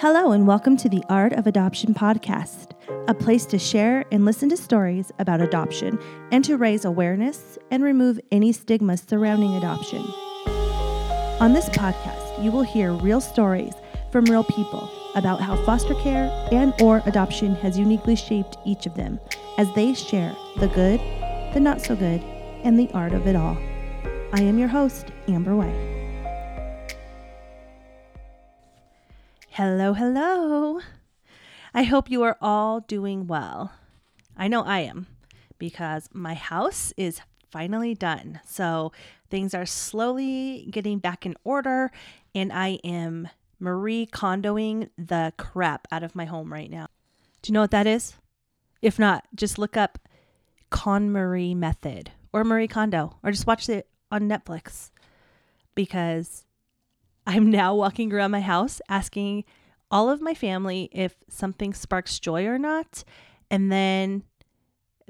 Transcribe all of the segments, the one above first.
Hello, and welcome to the Art of Adoption podcast, a place to share and listen to stories about adoption and to raise awareness and remove any stigma surrounding adoption. On this podcast, you will hear real stories from real people about how foster care and or adoption has uniquely shaped each of them as they share the good, the not so good, and the art of it all. I am your host, Amber Way. Hello, hello. I hope you are all doing well. I know I am because my house is finally done. So things are slowly getting back in order, and I am Marie Kondoing the crap out of my home right now. Do you know what that is? If not, just look up KonMari Method or Marie Kondo or just watch it on Netflix because I'm now walking around my house asking all of my family if something sparks joy or not. And then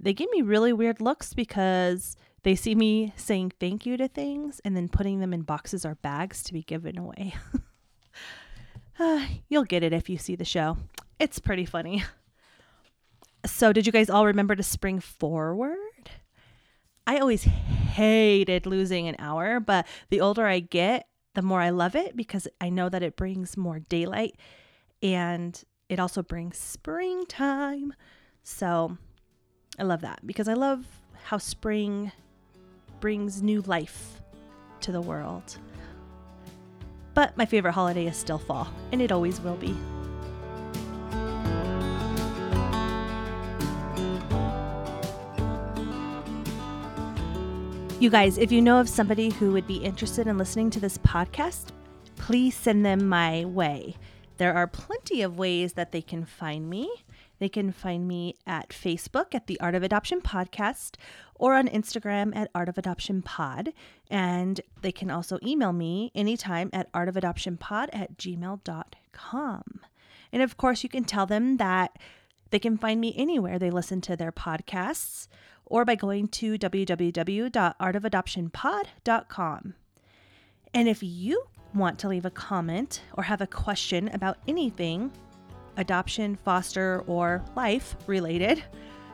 they give me really weird looks because they see me saying thank you to things and then putting them in boxes or bags to be given away. uh, you'll get it if you see the show. It's pretty funny. So, did you guys all remember to spring forward? I always hated losing an hour, but the older I get, the more I love it because I know that it brings more daylight and it also brings springtime. So I love that because I love how spring brings new life to the world. But my favorite holiday is still fall, and it always will be. You guys, if you know of somebody who would be interested in listening to this podcast, please send them my way. There are plenty of ways that they can find me. They can find me at Facebook at the Art of Adoption Podcast or on Instagram at Art of Adoption Pod. And they can also email me anytime at artofadoptionpod at gmail.com. And of course, you can tell them that they can find me anywhere they listen to their podcasts or by going to www.artofadoptionpod.com. And if you want to leave a comment or have a question about anything adoption, foster, or life related,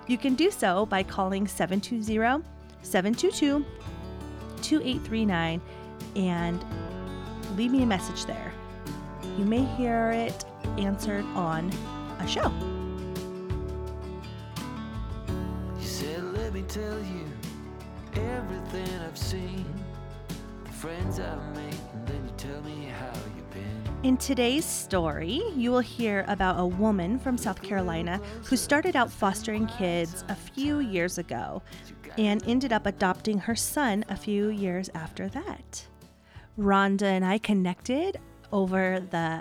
you can do so by calling 720 722 2839 and leave me a message there. You may hear it answered on a show. In today's story, you will hear about a woman from South Carolina who started out fostering kids a few years ago and ended up adopting her son a few years after that. Ronda and I connected over the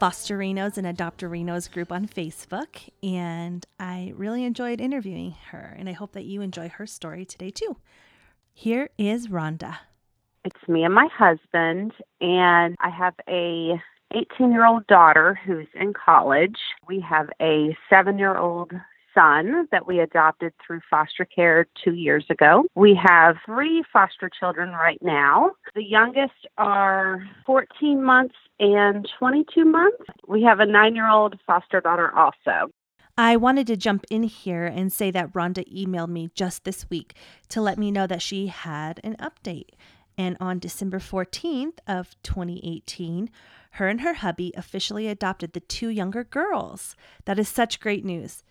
Fosterinos and Adopterinos group on Facebook, and I really enjoyed interviewing her, and I hope that you enjoy her story today too. Here is Ronda. It's me and my husband, and I have a 18 year old daughter who's in college. We have a seven year old son that we adopted through foster care two years ago. We have three foster children right now. The youngest are 14 months and 22 months. We have a nine year old foster daughter also. I wanted to jump in here and say that Ronda emailed me just this week to let me know that she had an update. And on December 14th of 2018, her and her hubby officially adopted the two younger girls. That is such great news.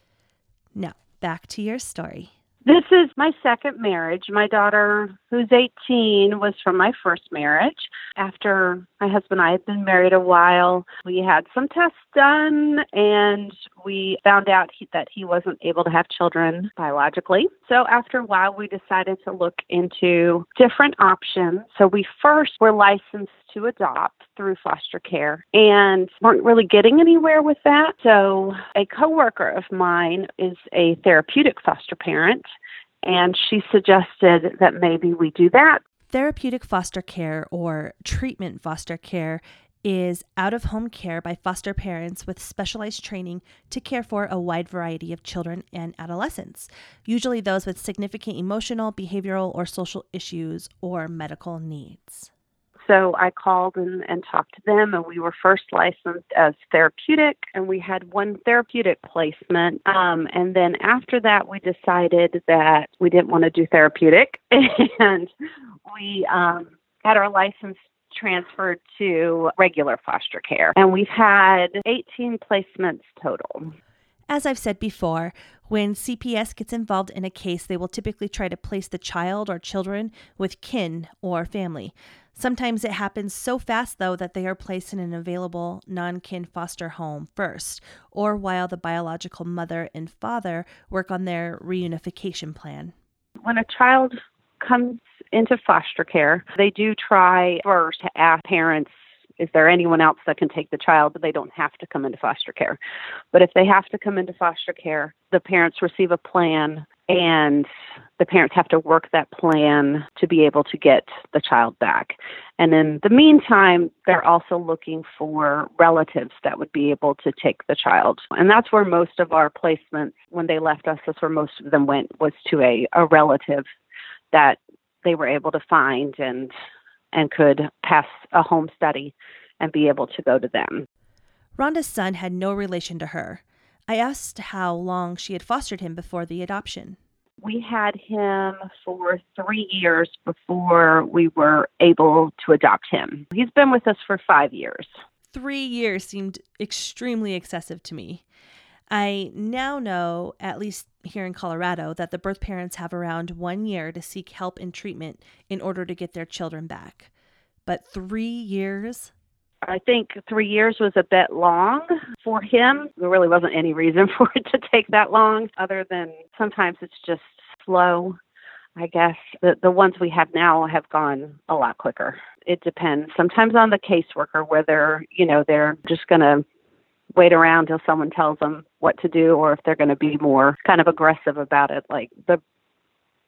Now, back to your story. This is my second marriage. My daughter, who's 18, was from my first marriage. After my husband and I had been married a while, we had some tests done and we found out he, that he wasn't able to have children biologically. So after a while, we decided to look into different options. So we first were licensed to adopt through foster care and weren't really getting anywhere with that. So a coworker of mine is a therapeutic foster parent and she suggested that maybe we do that. Therapeutic foster care or treatment foster care is out of home care by foster parents with specialized training to care for a wide variety of children and adolescents, usually those with significant emotional, behavioral, or social issues or medical needs. So I called and, and talked to them, and we were first licensed as therapeutic, and we had one therapeutic placement. Um, and then after that, we decided that we didn't want to do therapeutic, and we um, got our license transferred to regular foster care. And we've had 18 placements total. As I've said before, when CPS gets involved in a case, they will typically try to place the child or children with kin or family. Sometimes it happens so fast, though, that they are placed in an available non kin foster home first, or while the biological mother and father work on their reunification plan. When a child comes into foster care, they do try first to ask parents is there anyone else that can take the child but they don't have to come into foster care but if they have to come into foster care the parents receive a plan and the parents have to work that plan to be able to get the child back. And in the meantime, they're also looking for relatives that would be able to take the child. And that's where most of our placements, when they left us, that's where most of them went, was to a, a relative that they were able to find and and could pass a home study and be able to go to them. Ronda's son had no relation to her. I asked how long she had fostered him before the adoption. We had him for three years before we were able to adopt him. He's been with us for five years. Three years seemed extremely excessive to me. I now know, at least here in Colorado, that the birth parents have around one year to seek help and treatment in order to get their children back. But three years? I think three years was a bit long for him. There really wasn't any reason for it to take that long, other than sometimes it's just slow. I guess the the ones we have now have gone a lot quicker. It depends. Sometimes on the caseworker whether you know they're just going to wait around till someone tells them what to do, or if they're going to be more kind of aggressive about it. Like the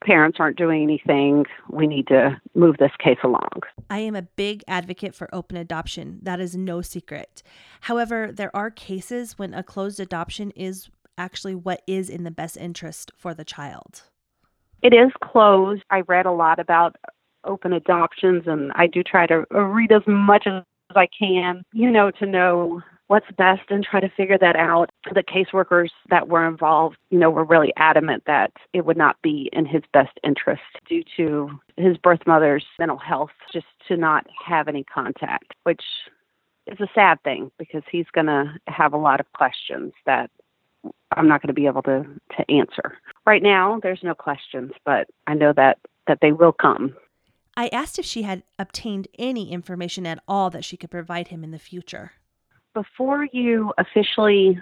parents aren't doing anything. We need to move this case along. I am a big advocate for open adoption. That is no secret. However, there are cases when a closed adoption is actually what is in the best interest for the child. It is closed. I read a lot about open adoptions and I do try to read as much as I can, you know, to know what's best and try to figure that out. The caseworkers that were involved, you know, were really adamant that it would not be in his best interest due to his birth mother's mental health just to not have any contact, which is a sad thing because he's going to have a lot of questions that I'm not going to be able to to answer. Right now there's no questions, but I know that that they will come. I asked if she had obtained any information at all that she could provide him in the future before you officially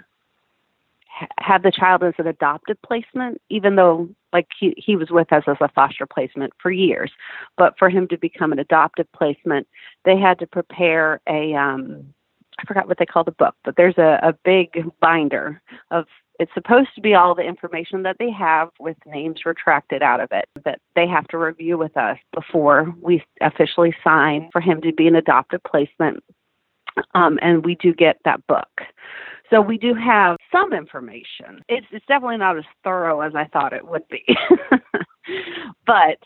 ha- have the child as an adopted placement, even though like he, he was with us as a foster placement for years, but for him to become an adopted placement, they had to prepare a um, I forgot what they call the book, but there's a, a big binder of it's supposed to be all the information that they have with names retracted out of it that they have to review with us before we officially sign for him to be an adopted placement um, and we do get that book. So we do have some information. It's, it's definitely not as thorough as I thought it would be, but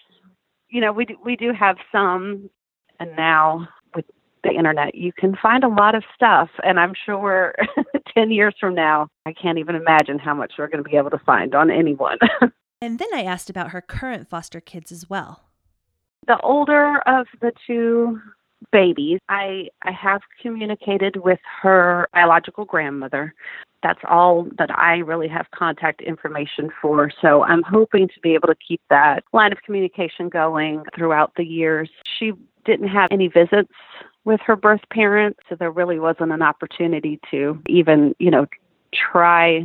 you know we do, we do have some. And now with the internet, you can find a lot of stuff. And I'm sure ten years from now, I can't even imagine how much we're going to be able to find on anyone. and then I asked about her current foster kids as well. The older of the two babies. I I have communicated with her biological grandmother. That's all that I really have contact information for. So I'm hoping to be able to keep that line of communication going throughout the years. She didn't have any visits with her birth parents, so there really wasn't an opportunity to even, you know, try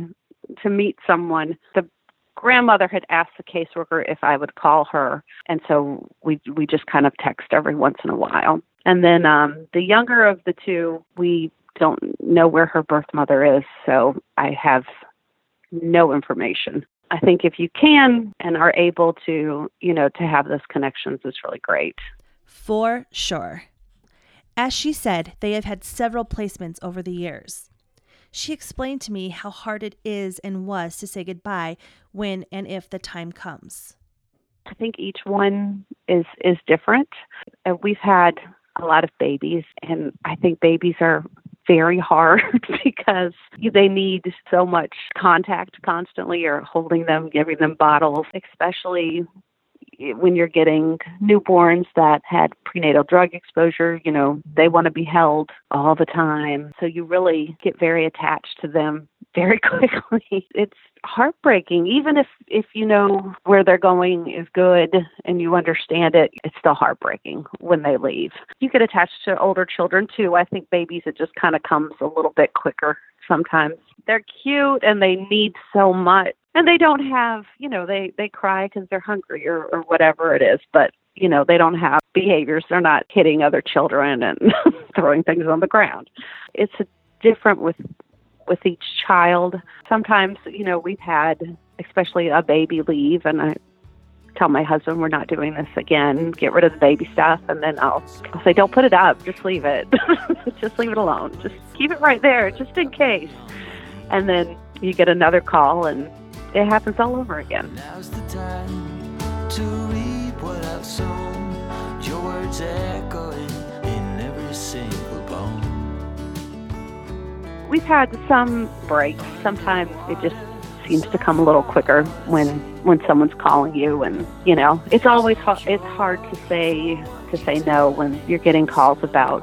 to meet someone. The grandmother had asked the caseworker if I would call her, and so we we just kind of text every once in a while. And then um, the younger of the two, we don't know where her birth mother is, so I have no information. I think if you can and are able to, you know, to have those connections is really great. For sure. As she said, they have had several placements over the years. She explained to me how hard it is and was to say goodbye when and if the time comes. I think each one is is different. We've had a lot of babies, and I think babies are very hard because they need so much contact constantly. You're holding them, giving them bottles, especially when you're getting newborns that had prenatal drug exposure, you know, they want to be held all the time. So you really get very attached to them very quickly. It's heartbreaking. Even if if you know where they're going is good and you understand it it's still heartbreaking when they leave. You get attached to older children too. I think babies it just kind of comes a little bit quicker sometimes. They're cute and they need so much. And they don't have you know they they cry because they're hungry or or whatever it is but you know they don't have behaviors. They're not hitting other children and throwing things on the ground. It's a different with with each child sometimes you know we've had especially a baby leave and i tell my husband we're not doing this again get rid of the baby stuff and then i'll, I'll say don't put it up just leave it just leave it alone just keep it right there just in case and then you get another call and it happens all over again. Now's the time to reap what I've sown. Your words echoing We've had some breaks. Sometimes it just seems to come a little quicker when when someone's calling you and you know it's always hard it's hard to say to say no when you're getting calls about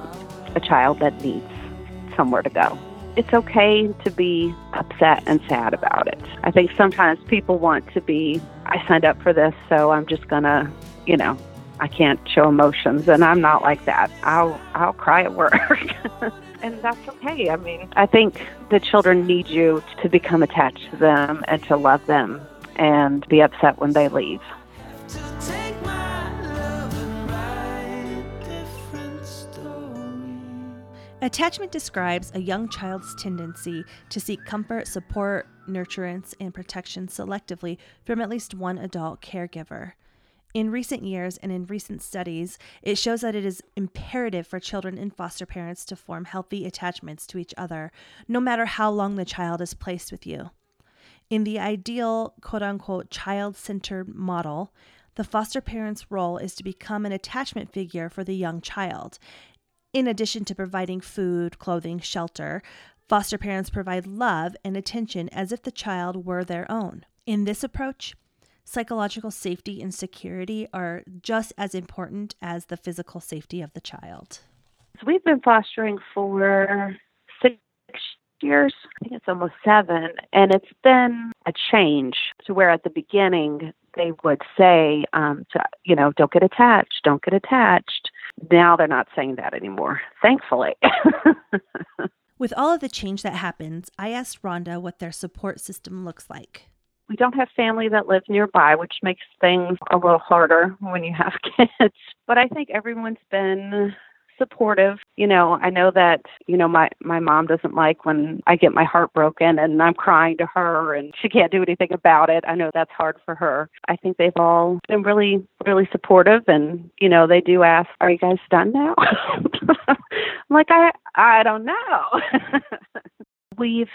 a child that needs somewhere to go it's okay to be upset and sad about it. I think sometimes people want to be, I signed up for this, so I'm just to, you know, I can't show emotions and I'm not like that. I'll I'll cry at work. and that's okay. I mean, I think the children need you to become attached to them and to love them and be upset when they leave. Attachment describes a young child's tendency to seek comfort, support, nurturance, and protection selectively from at least one adult caregiver. In recent years and in recent studies, it shows that it is imperative for children and foster parents to form healthy attachments to each other, no matter how long the child is placed with you. In the ideal quote unquote child centered model, the foster parent's role is to become an attachment figure for the young child, in addition to providing food, clothing, shelter, foster parents provide love and attention as if the child were their own. In this approach, psychological safety and security are just as important as the physical safety of the child. We've been fostering for six years, I think it's almost seven, and it's been a change to where at the beginning they would say, um, to, you know, don't get attached, don't get attached now they're not saying that anymore, thankfully. With all of the change that happens, I asked Ronda what their support system looks like. We don't have family that lives nearby, which makes things a little harder when you have kids. But I think everyone's been supportive. You know, I know that, you know, my my mom doesn't like when I get my heart broken and I'm crying to her and she can't do anything about it. I know that's hard for her. I think they've all been really really supportive and, you know, they do ask, "Are you guys done now?" I'm like, "I I don't know." We've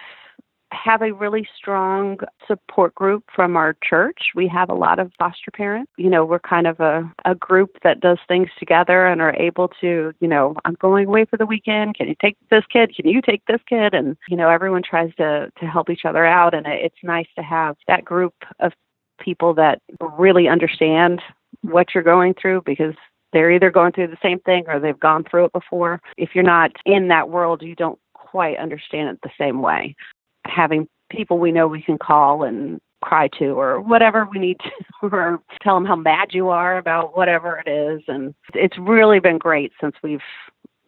have a really strong support group from our church. We have a lot of foster parents. You know, we're kind of a, a group that does things together and are able to, you know, I'm going away for the weekend. Can you take this kid? Can you take this kid? And, you know, everyone tries to, to help each other out. And it's nice to have that group of people that really understand what you're going through because they're either going through the same thing or they've gone through it before. If you're not in that world, you don't quite understand it the same way having people we know we can call and cry to or whatever we need to or tell them how mad you are about whatever it is and it's really been great since we've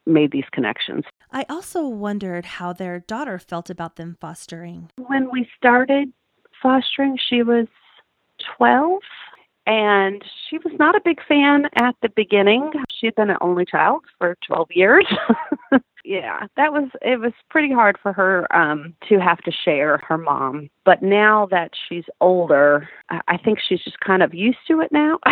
made these connections. I also wondered how their daughter felt about them fostering. When we started fostering, she was 12 and she was not a big fan at the beginning. She had been an only child for 12 years. yeah, that was it was pretty hard for her um to have to share her mom. But now that she's older, I think she's just kind of used to it now.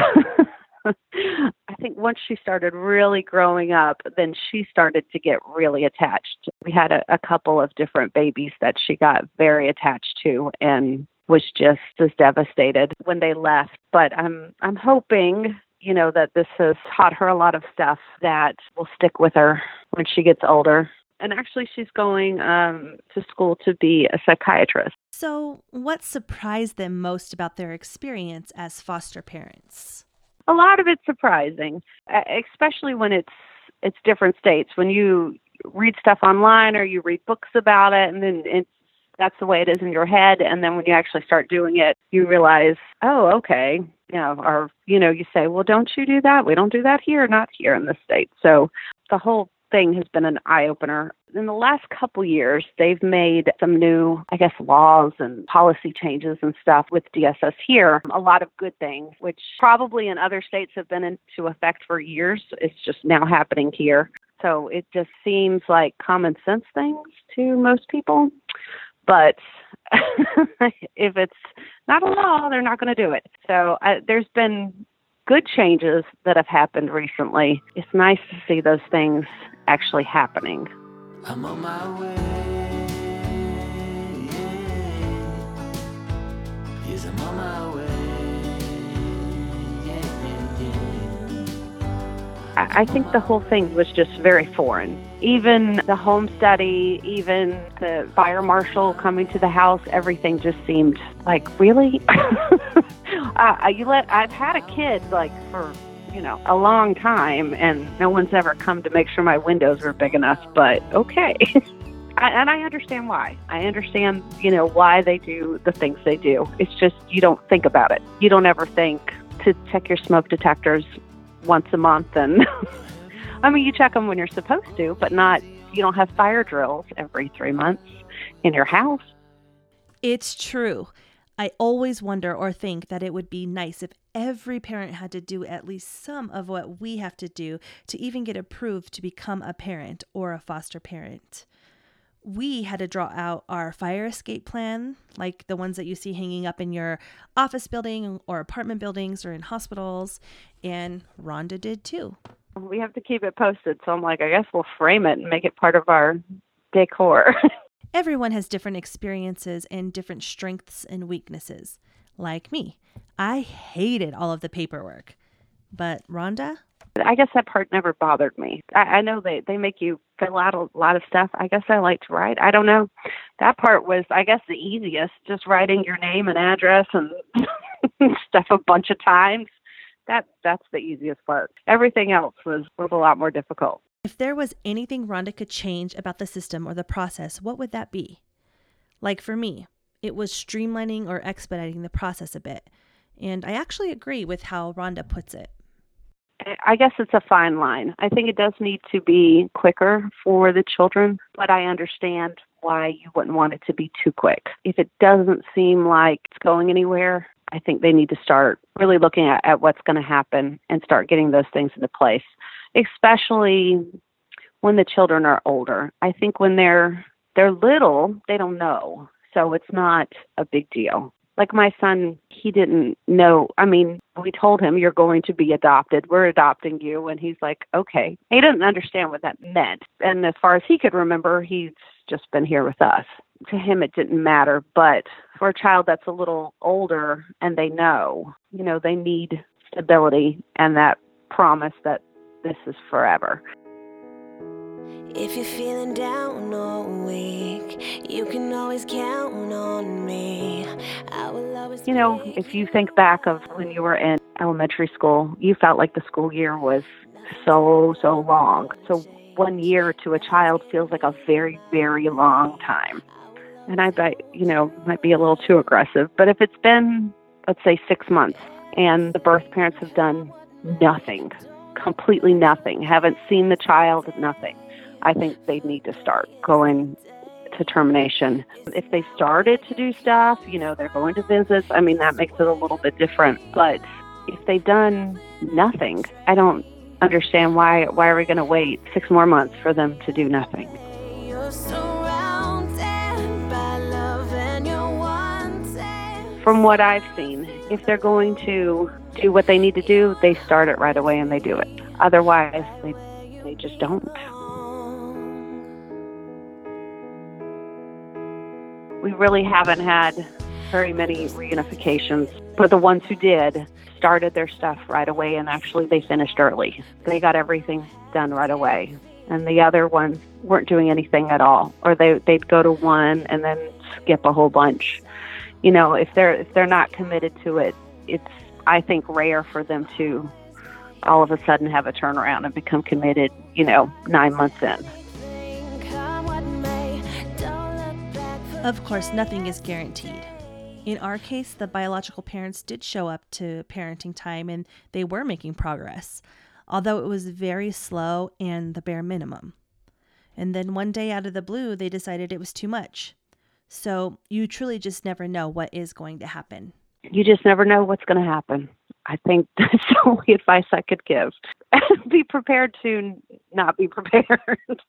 I think once she started really growing up, then she started to get really attached. We had a, a couple of different babies that she got very attached to and was just as devastated when they left. But I'm I'm hoping you know, that this has taught her a lot of stuff that will stick with her when she gets older. And actually, she's going um, to school to be a psychiatrist. So, what surprised them most about their experience as foster parents? A lot of it's surprising, especially when it's it's different states. When you read stuff online or you read books about it, and then it's that's the way it is in your head. And then when you actually start doing it you realize oh okay you know or you know you say well don't you do that? We don't do that here not here in the state. So the whole thing has been an eye opener in the last couple years they've made some new i guess laws and policy changes and stuff with dss here. A lot of good things which probably in other states have been into effect for years. It's just now happening here. So it just seems like common sense things to most people but if it's not a law, they're not going to do it. So uh, there's been good changes that have happened recently. It's nice to see those things actually happening. I'm on my way. I think the whole thing was just very foreign. Even the home study, even the fire marshal coming to the house, everything just seemed like really. uh, you let I've had a kid like for you know a long time, and no one's ever come to make sure my windows were big enough. But okay. I, and I understand why. I understand, you know, why they do the things they do. It's just you don't think about it. You don't ever think to check your smoke detectors once a month and I mean you check them when you're supposed to, but not you don't have fire drills every 3 months in your house. It's true. I always wonder or think that it would be nice if every parent had to do at least some of what we have to do to even get approved to become a parent or a foster parent we had to draw out our fire escape plan, like the ones that you see hanging up in your office building or apartment buildings or in hospitals. And Ronda did too. We have to keep it posted. So I'm like, I guess we'll frame it and make it part of our decor. Everyone has different experiences and different strengths and weaknesses. Like me, I hated all of the paperwork. But Ronda, I guess that part never bothered me. I, I know they they make you fill out a lot of stuff. I guess I like to write. I don't know. That part was, I guess, the easiest. Just writing your name and address and stuff a bunch of times. That that's the easiest part. Everything else was was a lot more difficult. If there was anything Ronda could change about the system or the process, what would that be? Like for me, it was streamlining or expediting the process a bit. And I actually agree with how Ronda puts it. I guess it's a fine line. I think it does need to be quicker for the children, but I understand why you wouldn't want it to be too quick. If it doesn't seem like it's going anywhere, I think they need to start really looking at, at what's going to happen and start getting those things into place, especially when the children are older. I think when they're they're little, they don't know. So it's not a big deal like my son, he didn't know. I mean, we told him you're going to be adopted. We're adopting you, and he's like, okay. He didn't understand what that meant, and as far as he could remember, he's just been here with us. To him, it didn't matter, but for a child that's a little older and they know, you know, they need stability and that promise that this is forever. If you're feeling down or weak, you can always count on me. Always you know, if you think back of when you were in elementary school, you felt like the school year was so, so long. So one year to a child feels like a very, very long time. And I bet, you know, might be a little too aggressive. But if it's been, let's say, six months and the birth parents have done nothing, completely nothing, haven't seen the child, nothing I think they need to start going to termination. If they started to do stuff, you know, they're going to visits, I mean, that makes it a little bit different. But if they've done nothing, I don't understand why why are we going to wait 6 more months for them to do nothing? From what I've seen, if they're going to do what they need to do, they start it right away and they do it. Otherwise, they they just don't. We really haven't had very many reunifications, but the ones who did started their stuff right away and actually they finished early. They got everything done right away. And the other ones weren't doing anything at all, or they they'd go to one and then skip a whole bunch. You know, if they're if they're not committed to it, it's I think rare for them to all of a sudden have a turnaround and become committed. You know, nine months in. Of course, nothing is guaranteed. In our case, the biological parents did show up to parenting time and they were making progress, although it was very slow and the bare minimum. And then one day out of the blue, they decided it was too much. So you truly just never know what is going to happen. You just never know what's going to happen. I think that's the only advice I could give. be prepared to not be prepared.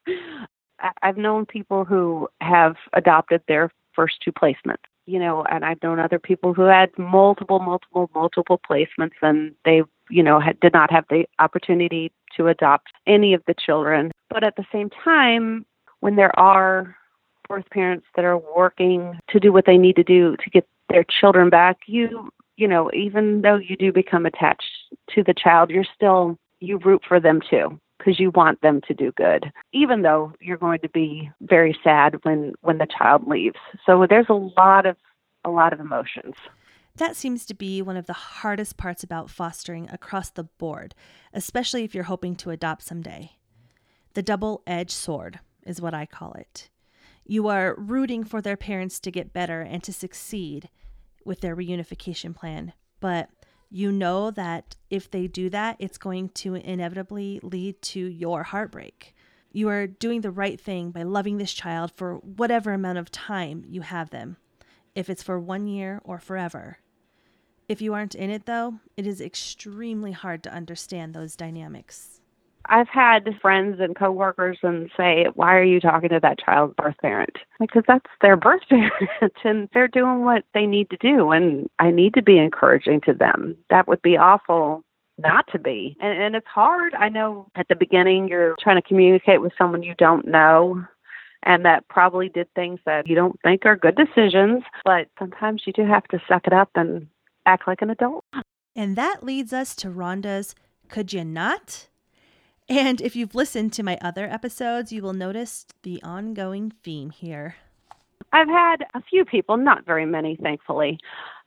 I've known people who have adopted their first two placements you know, and I've known other people who had multiple, multiple, multiple placements and they, you know, had, did not have the opportunity to adopt any of the children. But at the same time, when there are birth parents that are working to do what they need to do to get their children back, you, you know, even though you do become attached to the child, you're still, you root for them too because you want them to do good even though you're going to be very sad when when the child leaves. So there's a lot of a lot of emotions. That seems to be one of the hardest parts about fostering across the board especially if you're hoping to adopt someday. The double-edged sword is what i call it. You are rooting for their parents to get better and to succeed with their reunification plan but you know that if they do that, it's going to inevitably lead to your heartbreak. You are doing the right thing by loving this child for whatever amount of time you have them, if it's for one year or forever. If you aren't in it, though, it is extremely hard to understand those dynamics. I've had friends and coworkers and say, "Why are you talking to that child's birth parent?" Because that's their birth parent, and they're doing what they need to do, and I need to be encouraging to them. That would be awful not to be, and, and it's hard. I know at the beginning you're trying to communicate with someone you don't know, and that probably did things that you don't think are good decisions. But sometimes you do have to suck it up and act like an adult. And that leads us to Ronda's "Could you not?" And if you've listened to my other episodes, you will notice the ongoing theme here. I've had a few people, not very many, thankfully.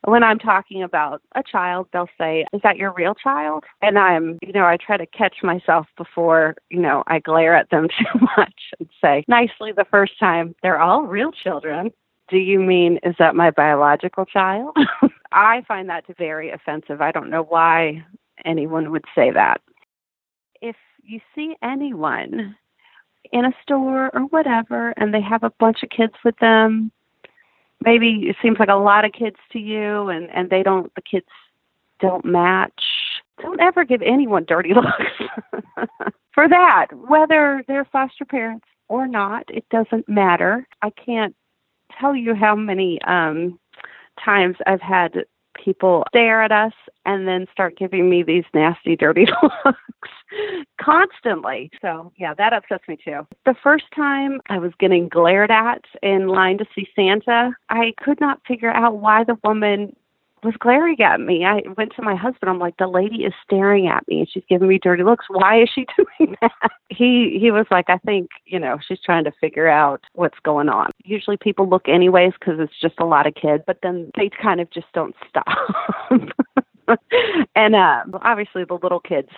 When I'm talking about a child, they'll say, Is that your real child? And I'm, you know, I try to catch myself before, you know, I glare at them too much and say nicely the first time, They're all real children. Do you mean, is that my biological child? I find that very offensive. I don't know why anyone would say that. If you see anyone in a store or whatever and they have a bunch of kids with them, maybe it seems like a lot of kids to you and and they don't the kids don't match. Don't ever give anyone dirty looks. For that, whether they're foster parents or not, it doesn't matter. I can't tell you how many um times I've had people stare at us and then start giving me these nasty, dirty looks constantly. So, yeah, that upsets me too. The first time I was getting glared at in line to see Santa, I could not figure out why the woman was glaring at me. I went to my husband. I'm like, the lady is staring at me and she's giving me dirty looks. Why is she doing that? He he was like, I think you know she's trying to figure out what's going on. Usually people look anyways because it's just a lot of kids, but then they kind of just don't stop. and uh, obviously the little kids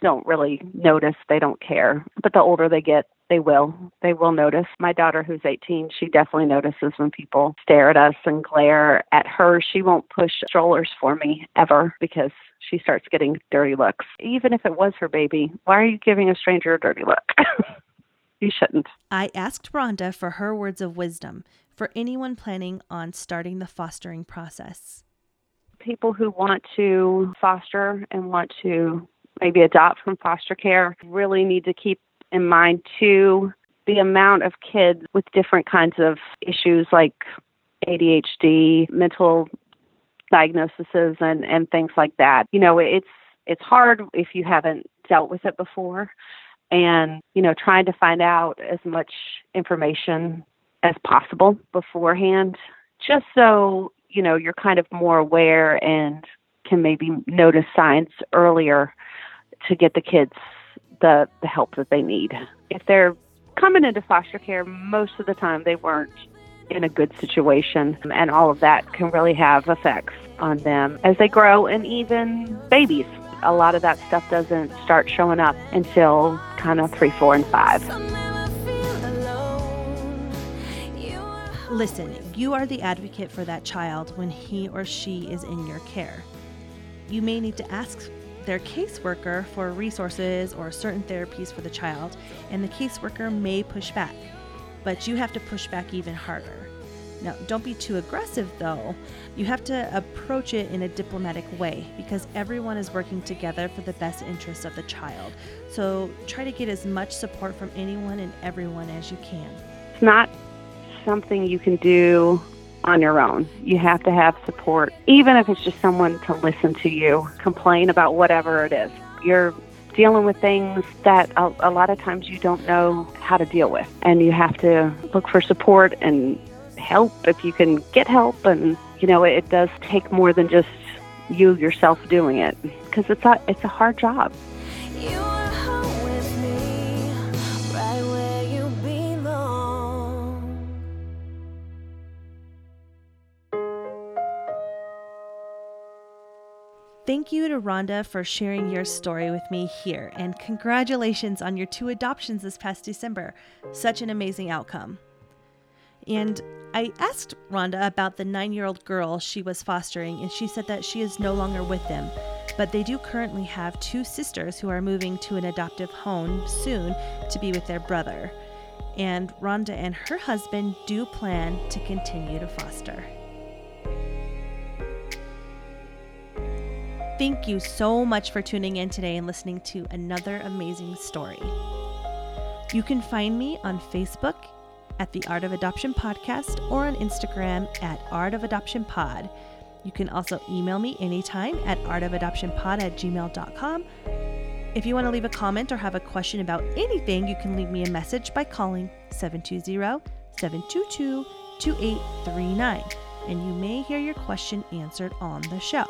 don't really notice. They don't care. But the older they get, they will. They will notice. My daughter, who's 18, she definitely notices when people stare at us and glare at her. She won't push strollers for me ever because she starts getting dirty looks. Even if it was her baby, why are you giving a stranger a dirty look? you shouldn't. I asked Ronda for her words of wisdom for anyone planning on starting the fostering process. People who want to foster and want to maybe adopt from foster care really need to keep in mind too the amount of kids with different kinds of issues like ADHD, mental diagnoses and and things like that. You know, it's it's hard if you haven't dealt with it before and you know trying to find out as much information as possible beforehand just so you know, you're kind of more aware and can maybe notice signs earlier to get the kids the the help that they need. If they're coming into foster care, most of the time they weren't in a good situation, and all of that can really have effects on them as they grow and even babies. A lot of that stuff doesn't start showing up until kind of three, four, and five. Listen, you are the advocate for that child when he or she is in your care. You may need to ask their caseworker for resources or certain therapies for the child, and the caseworker may push back, but you have to push back even harder. Now, don't be too aggressive though. You have to approach it in a diplomatic way because everyone is working together for the best interests of the child. So try to get as much support from anyone and everyone as you can. It's not something you can do on your own. You have to have support, even if it's just someone to listen to you complain about whatever it is. You're dealing with things that a, a, lot of times you don't know how to deal with, and you have to look for support and help if you can get help. And you know, it does take more than just you yourself doing it because it's a it's a hard job. Thank you to Ronda for sharing your story with me here, and congratulations on your two adoptions this past December. Such an amazing outcome. And I asked Ronda about the nine year old girl she was fostering, and she said that she is no longer with them. But they do currently have two sisters who are moving to an adoptive home soon to be with their brother. And Ronda and her husband do plan to continue to foster. Thank you so much for tuning in today and listening to another amazing story. You can find me on Facebook at the Art of Adoption Podcast or on Instagram at Art of Adoption Pod. You can also email me anytime at artofadoptionpod at gmail.com. If you want to leave a comment or have a question about anything, you can leave me a message by calling 720 722 2839, and you may hear your question answered on the show.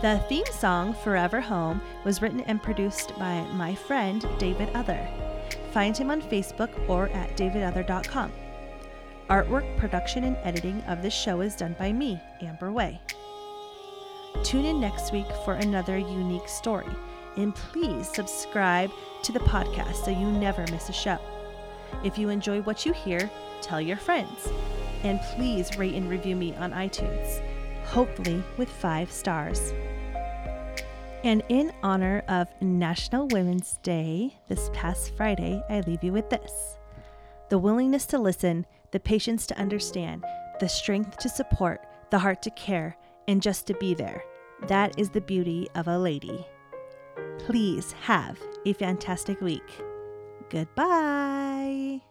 The theme song, Forever Home, was written and produced by my friend David Other. Find him on Facebook or at davidother.com. Artwork, production, and editing of this show is done by me, Amber Way. Tune in next week for another unique story, and please subscribe to the podcast so you never miss a show. If you enjoy what you hear, tell your friends. And please rate and review me on iTunes, hopefully with five stars. And in honor of National Women's Day this past Friday, I leave you with this the willingness to listen, the patience to understand, the strength to support, the heart to care, and just to be there. That is the beauty of a lady. Please have a fantastic week. Goodbye.